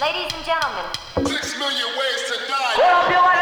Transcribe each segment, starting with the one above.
Ladies and gentlemen, Six million ways to die.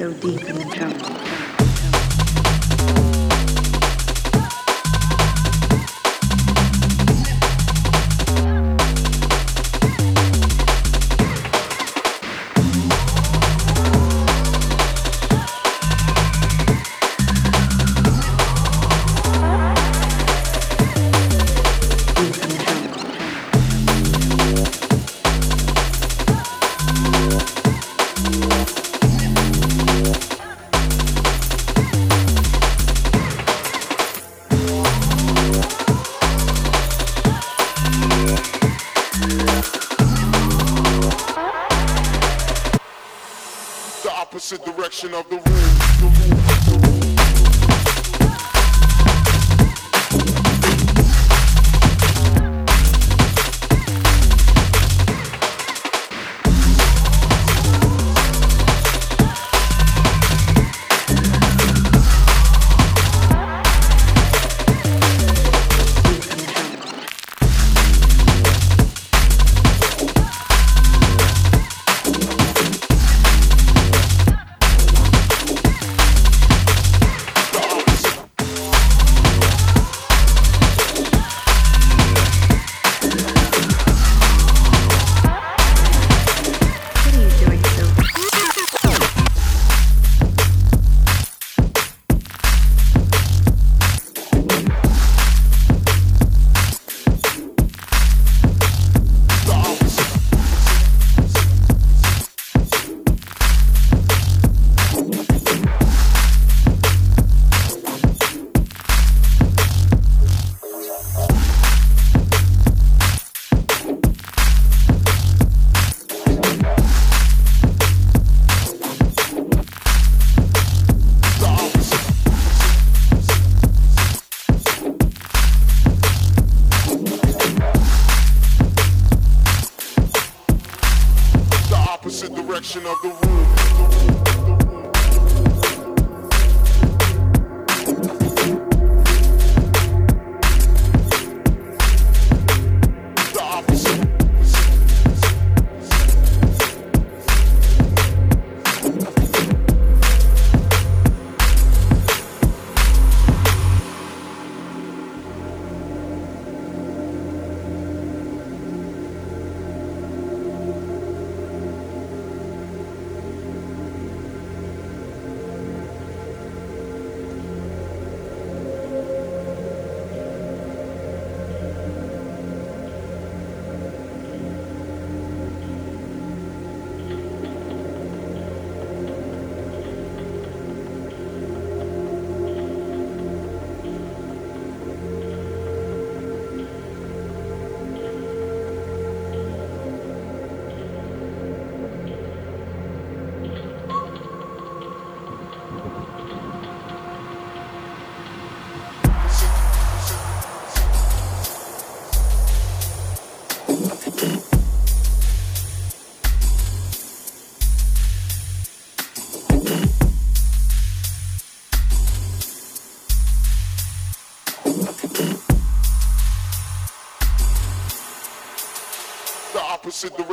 so deep.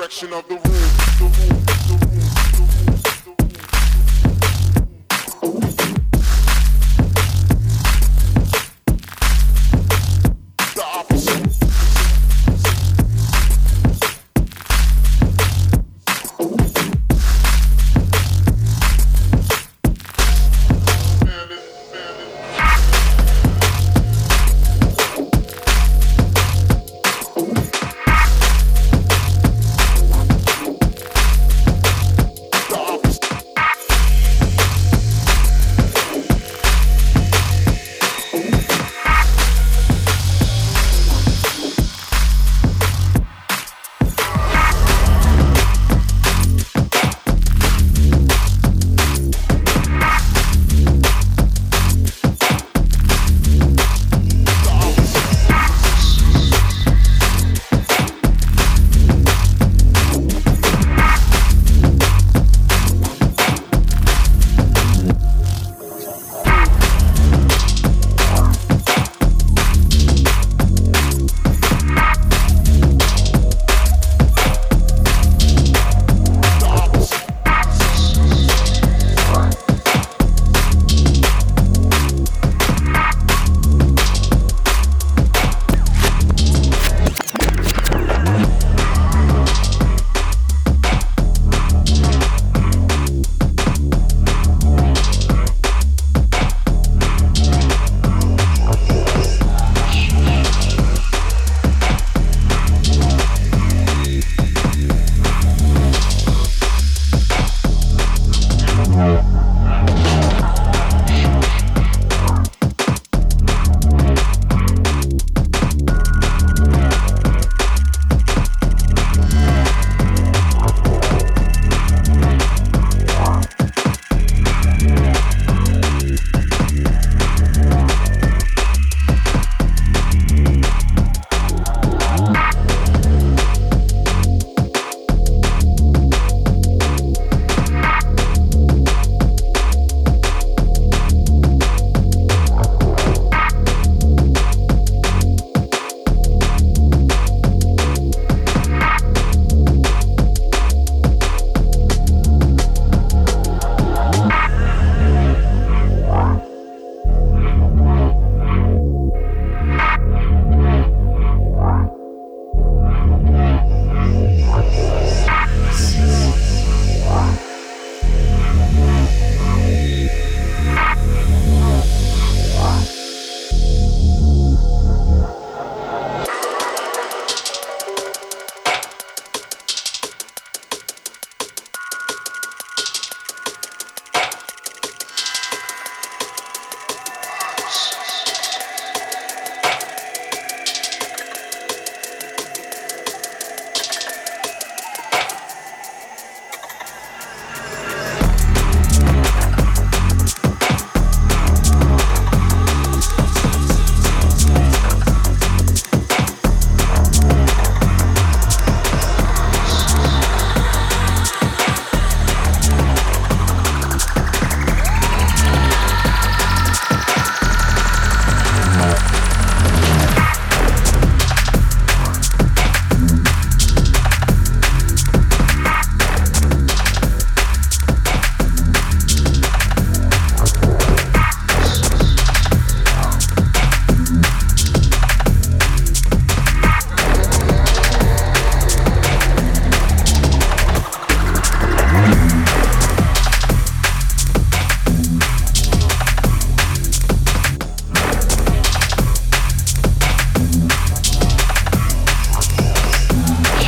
Direction of the room. The room,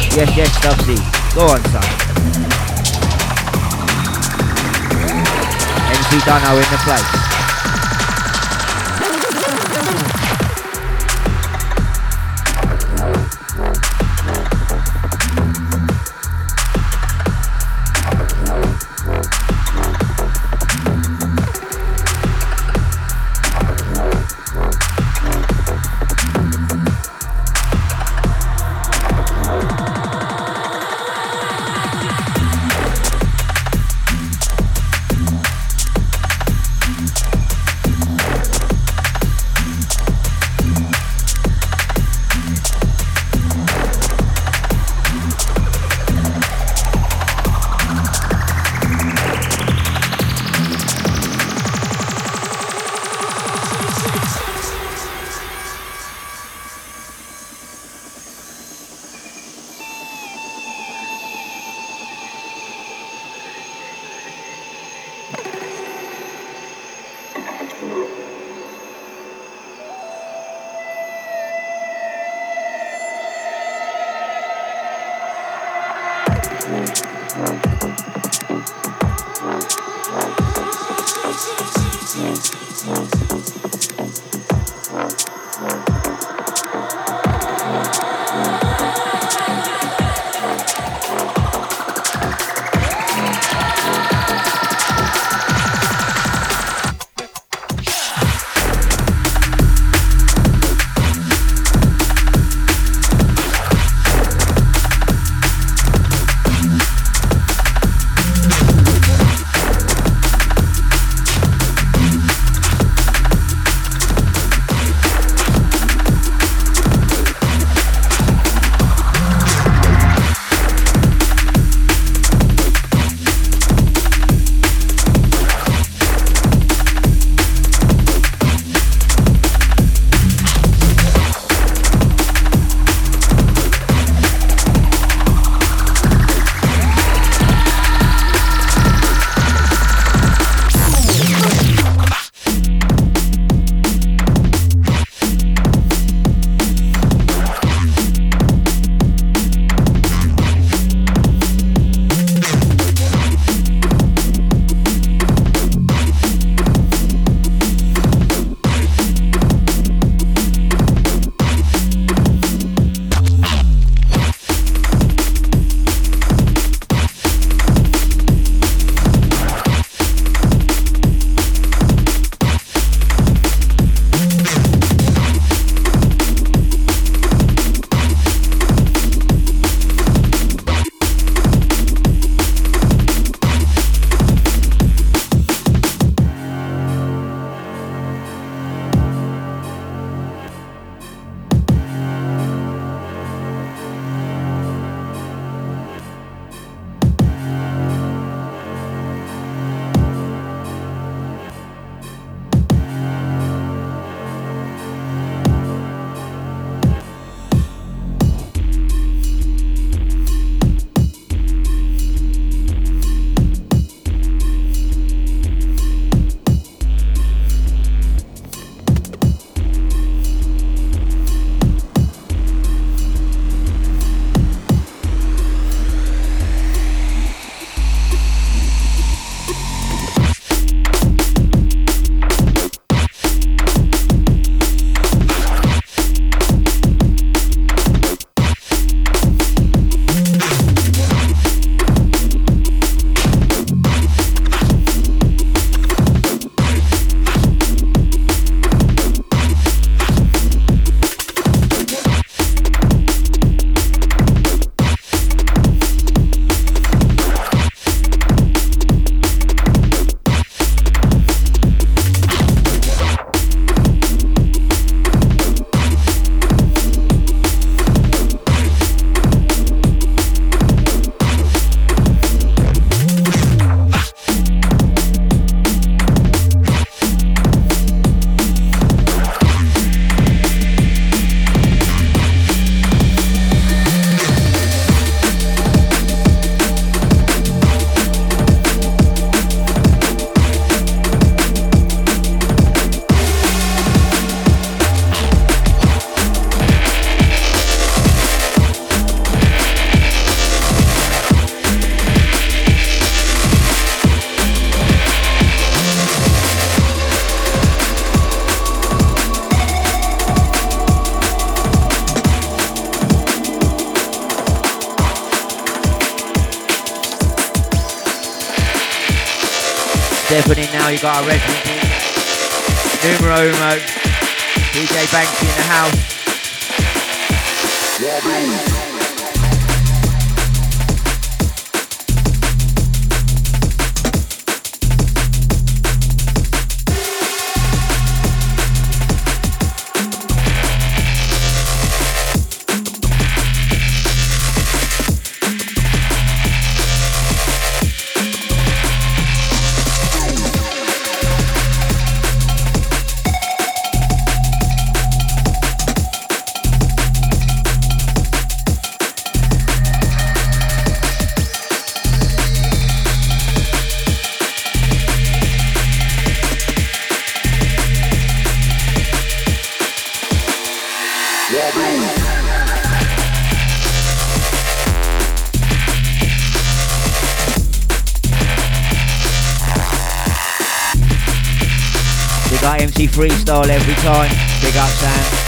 Stubzy. Go on, son. MC Dono in the place. You got a resident. Numero Umo, DJ Banksy in the house. We Freestyle every time. Big up Sam.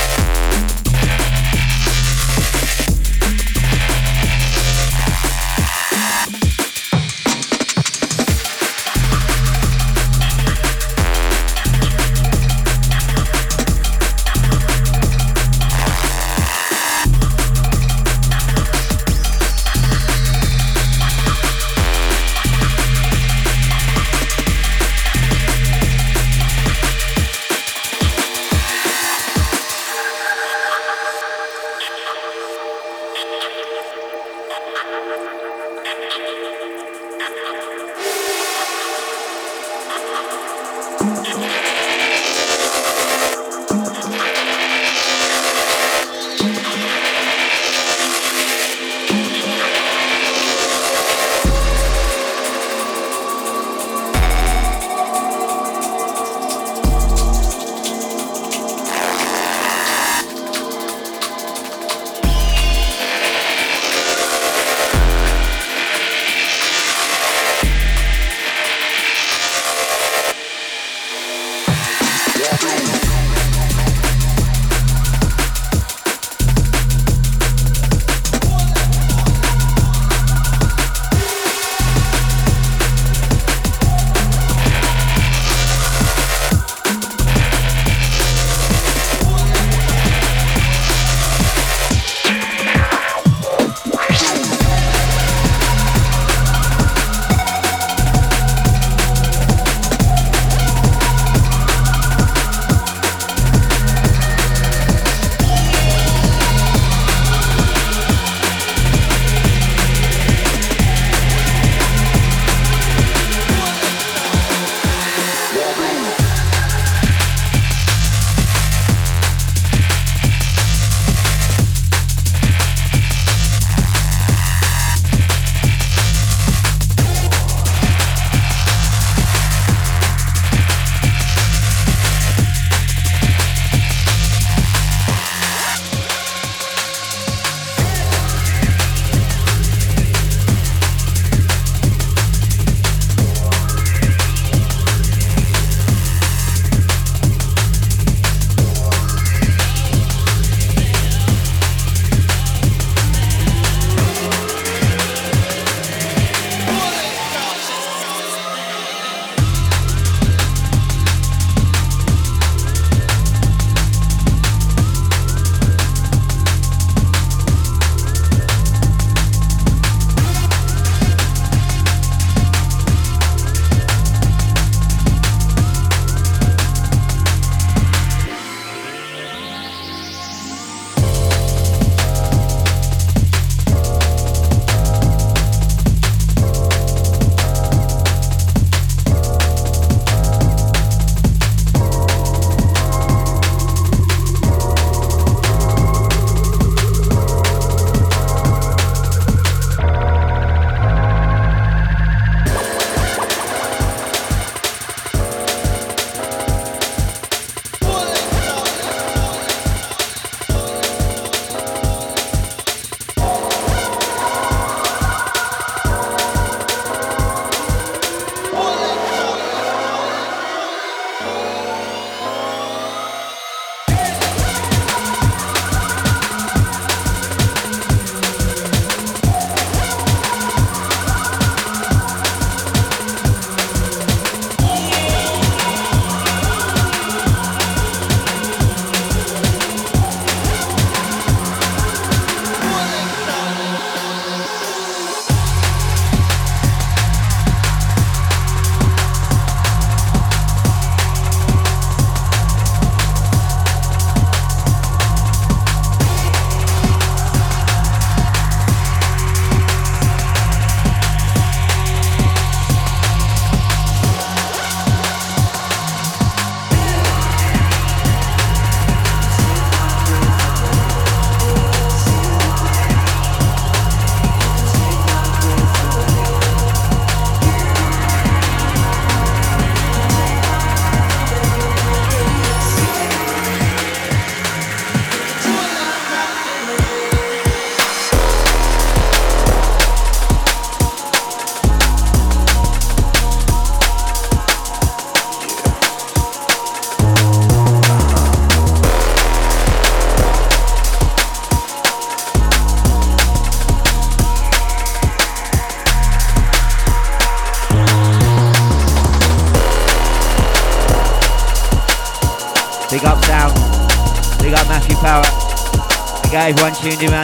Big up everyone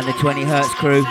and the 20 Hertz crew.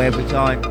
Every time.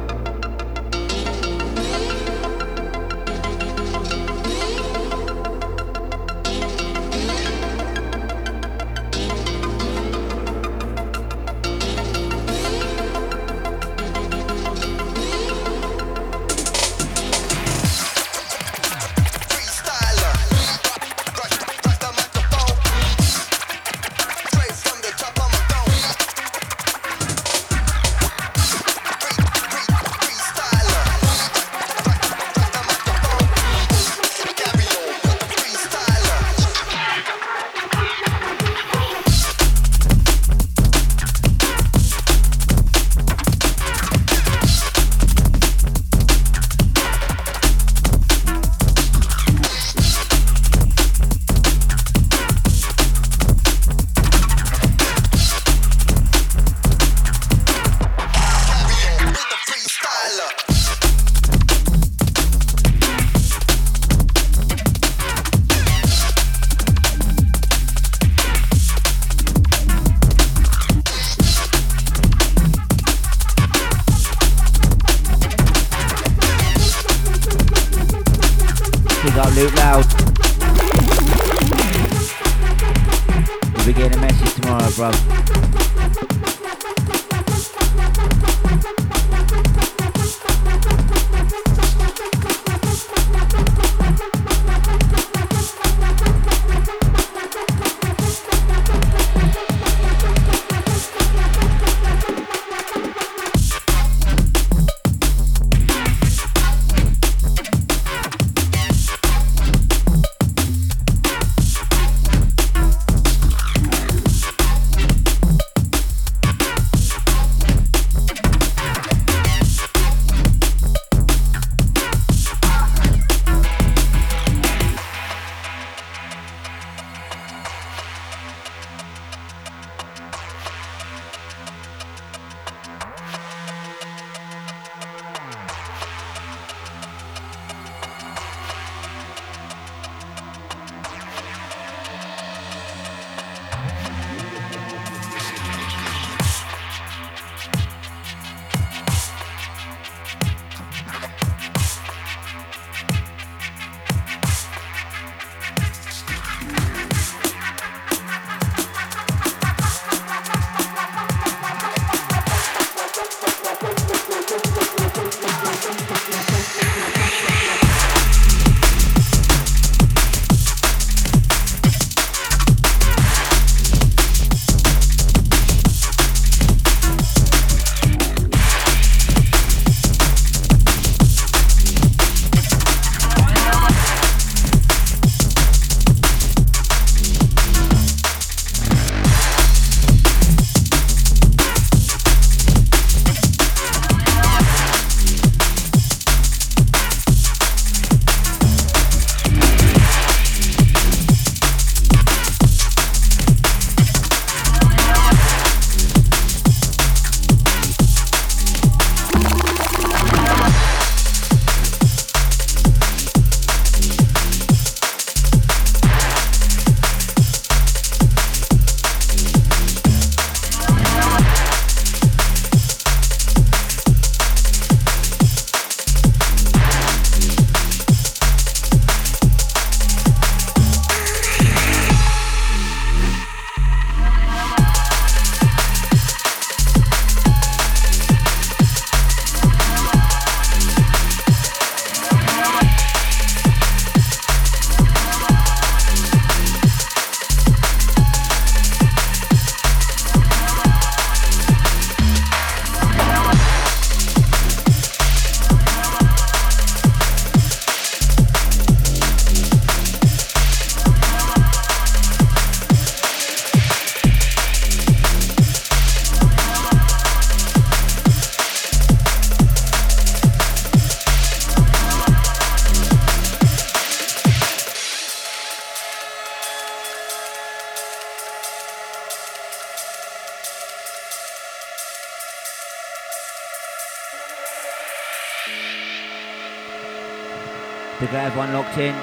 Got everyone locked in.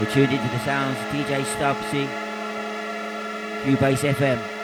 We're tuned into the sounds of DJ Stubzy, Qbase FM.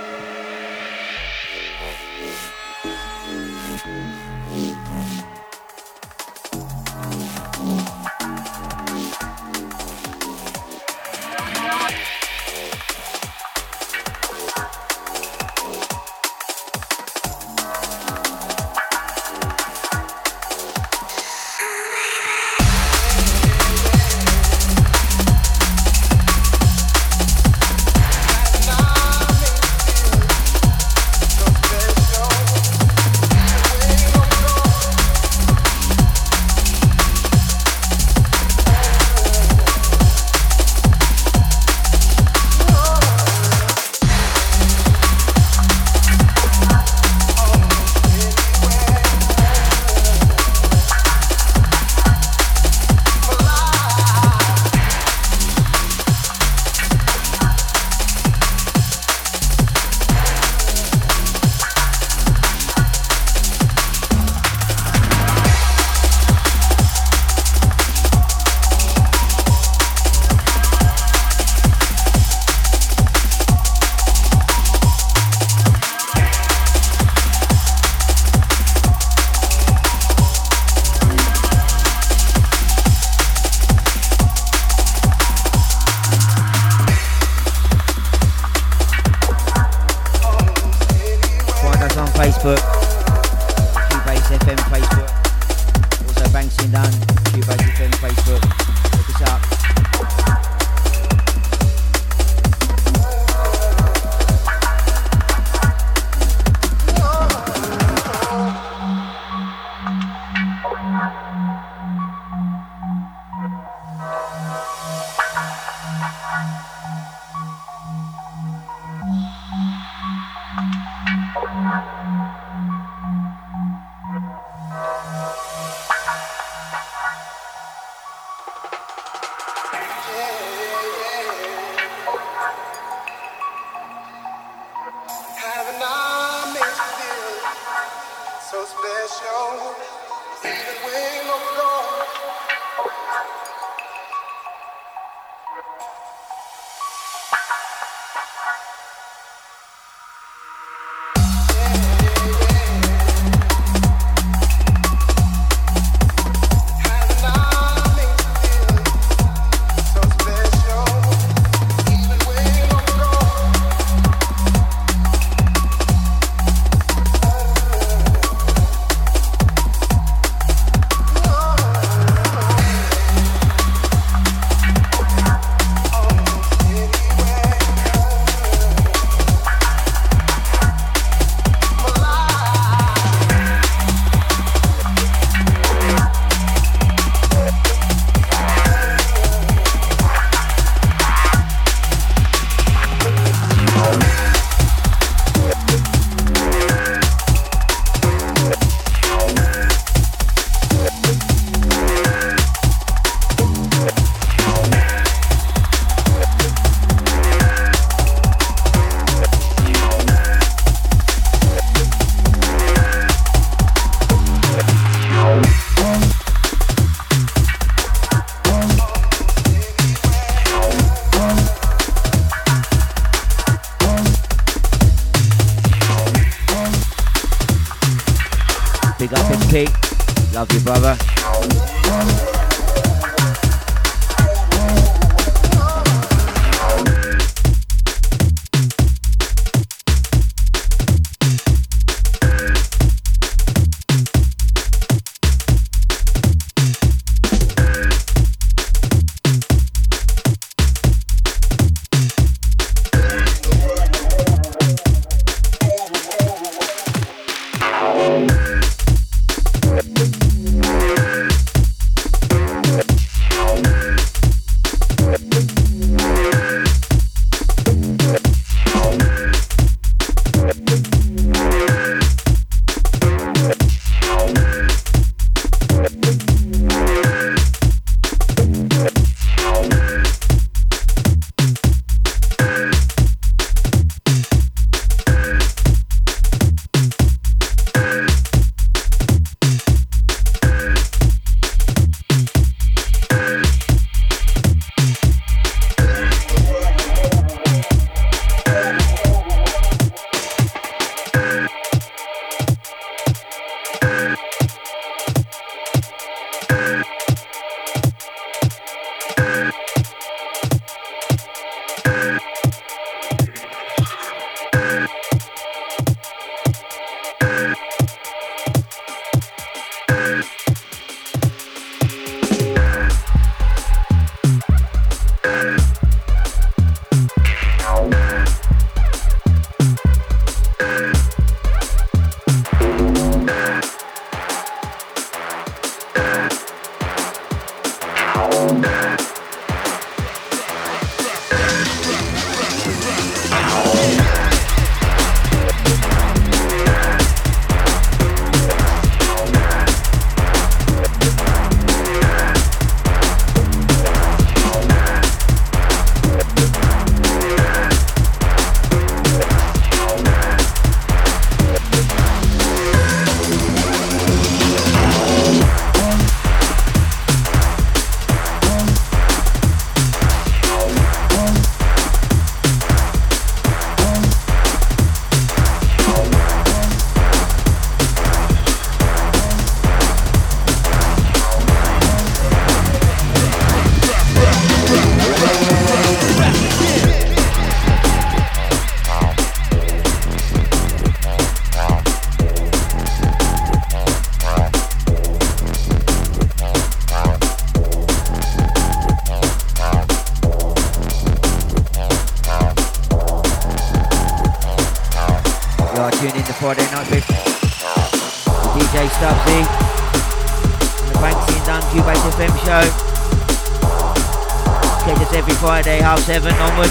Friday, half seven onwards.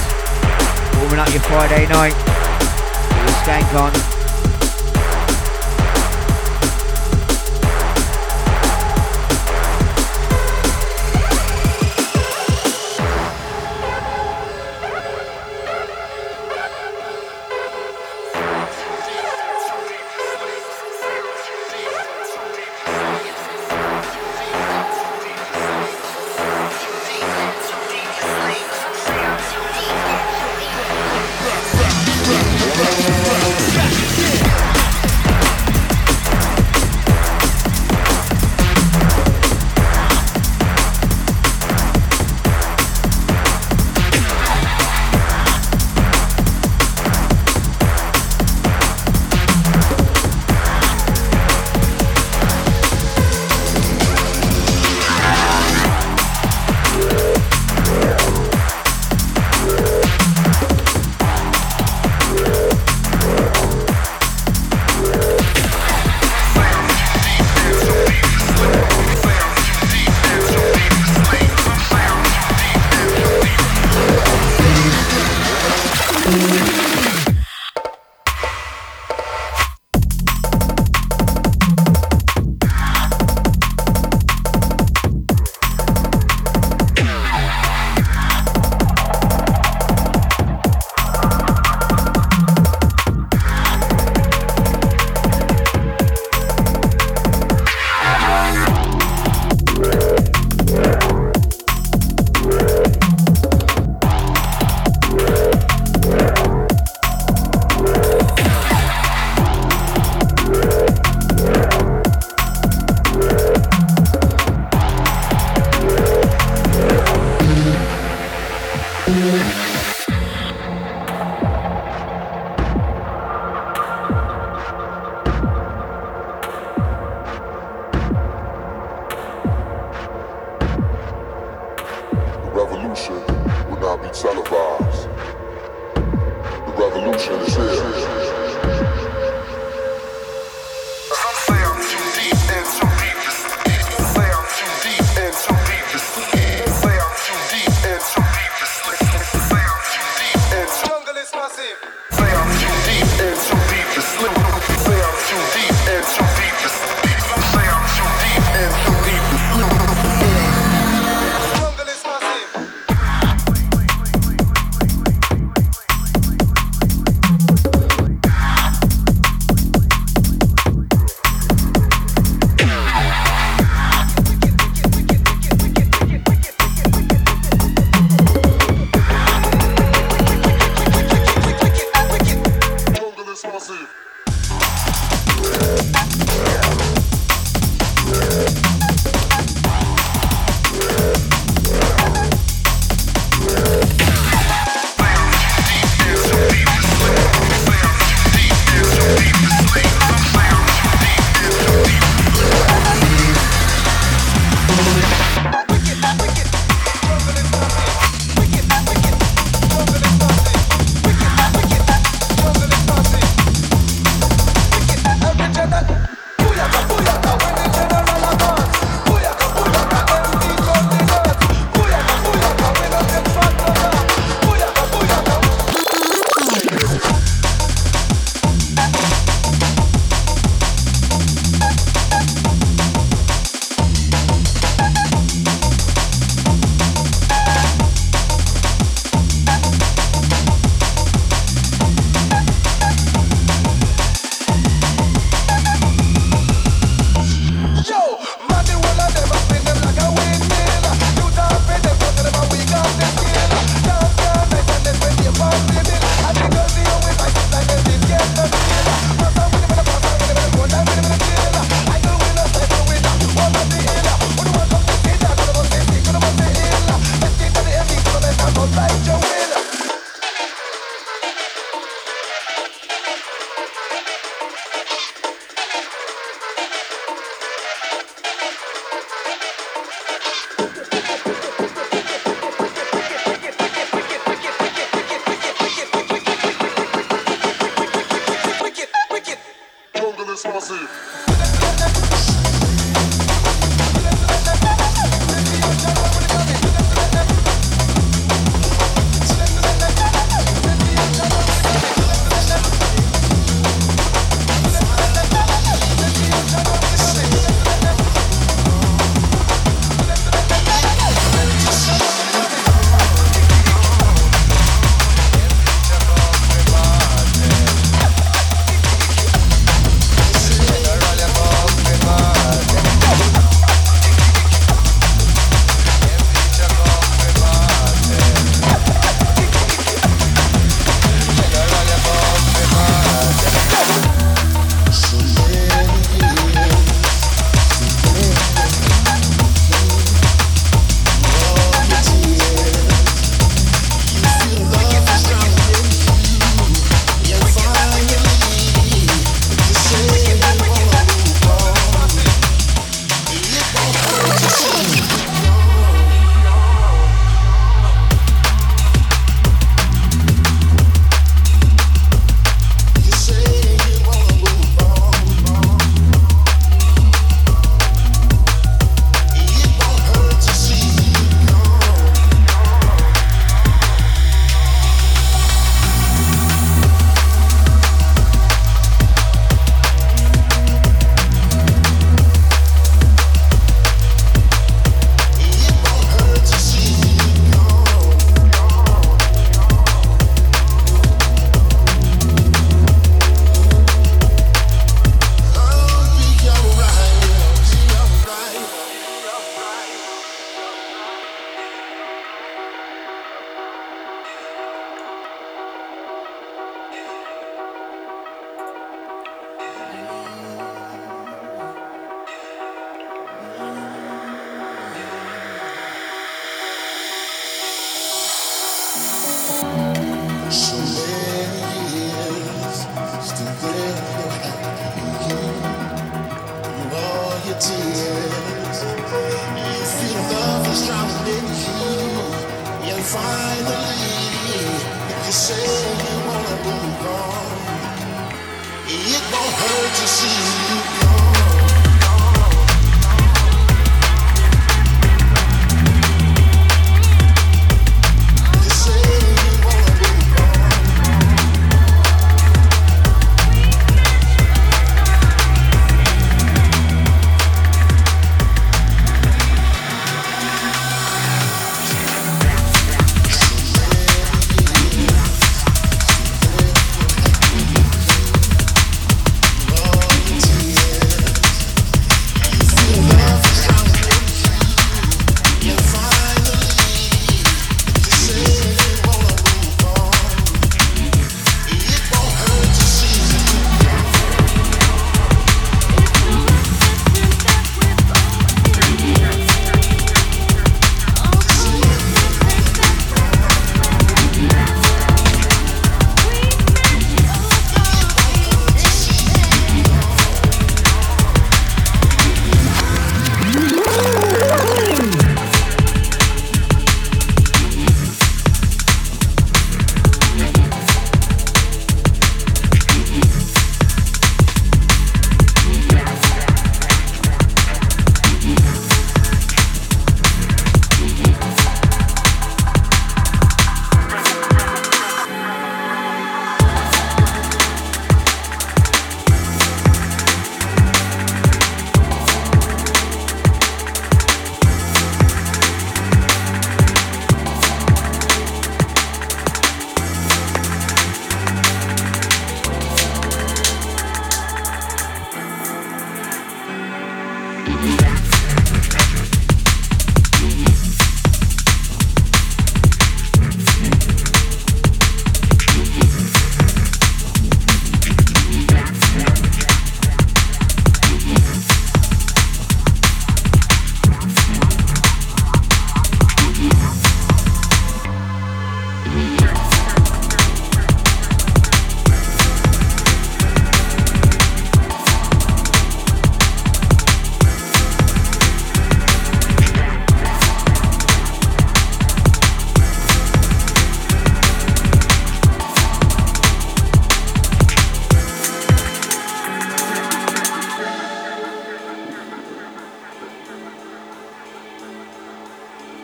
Warming up your Friday night. Skank on.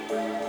Bye.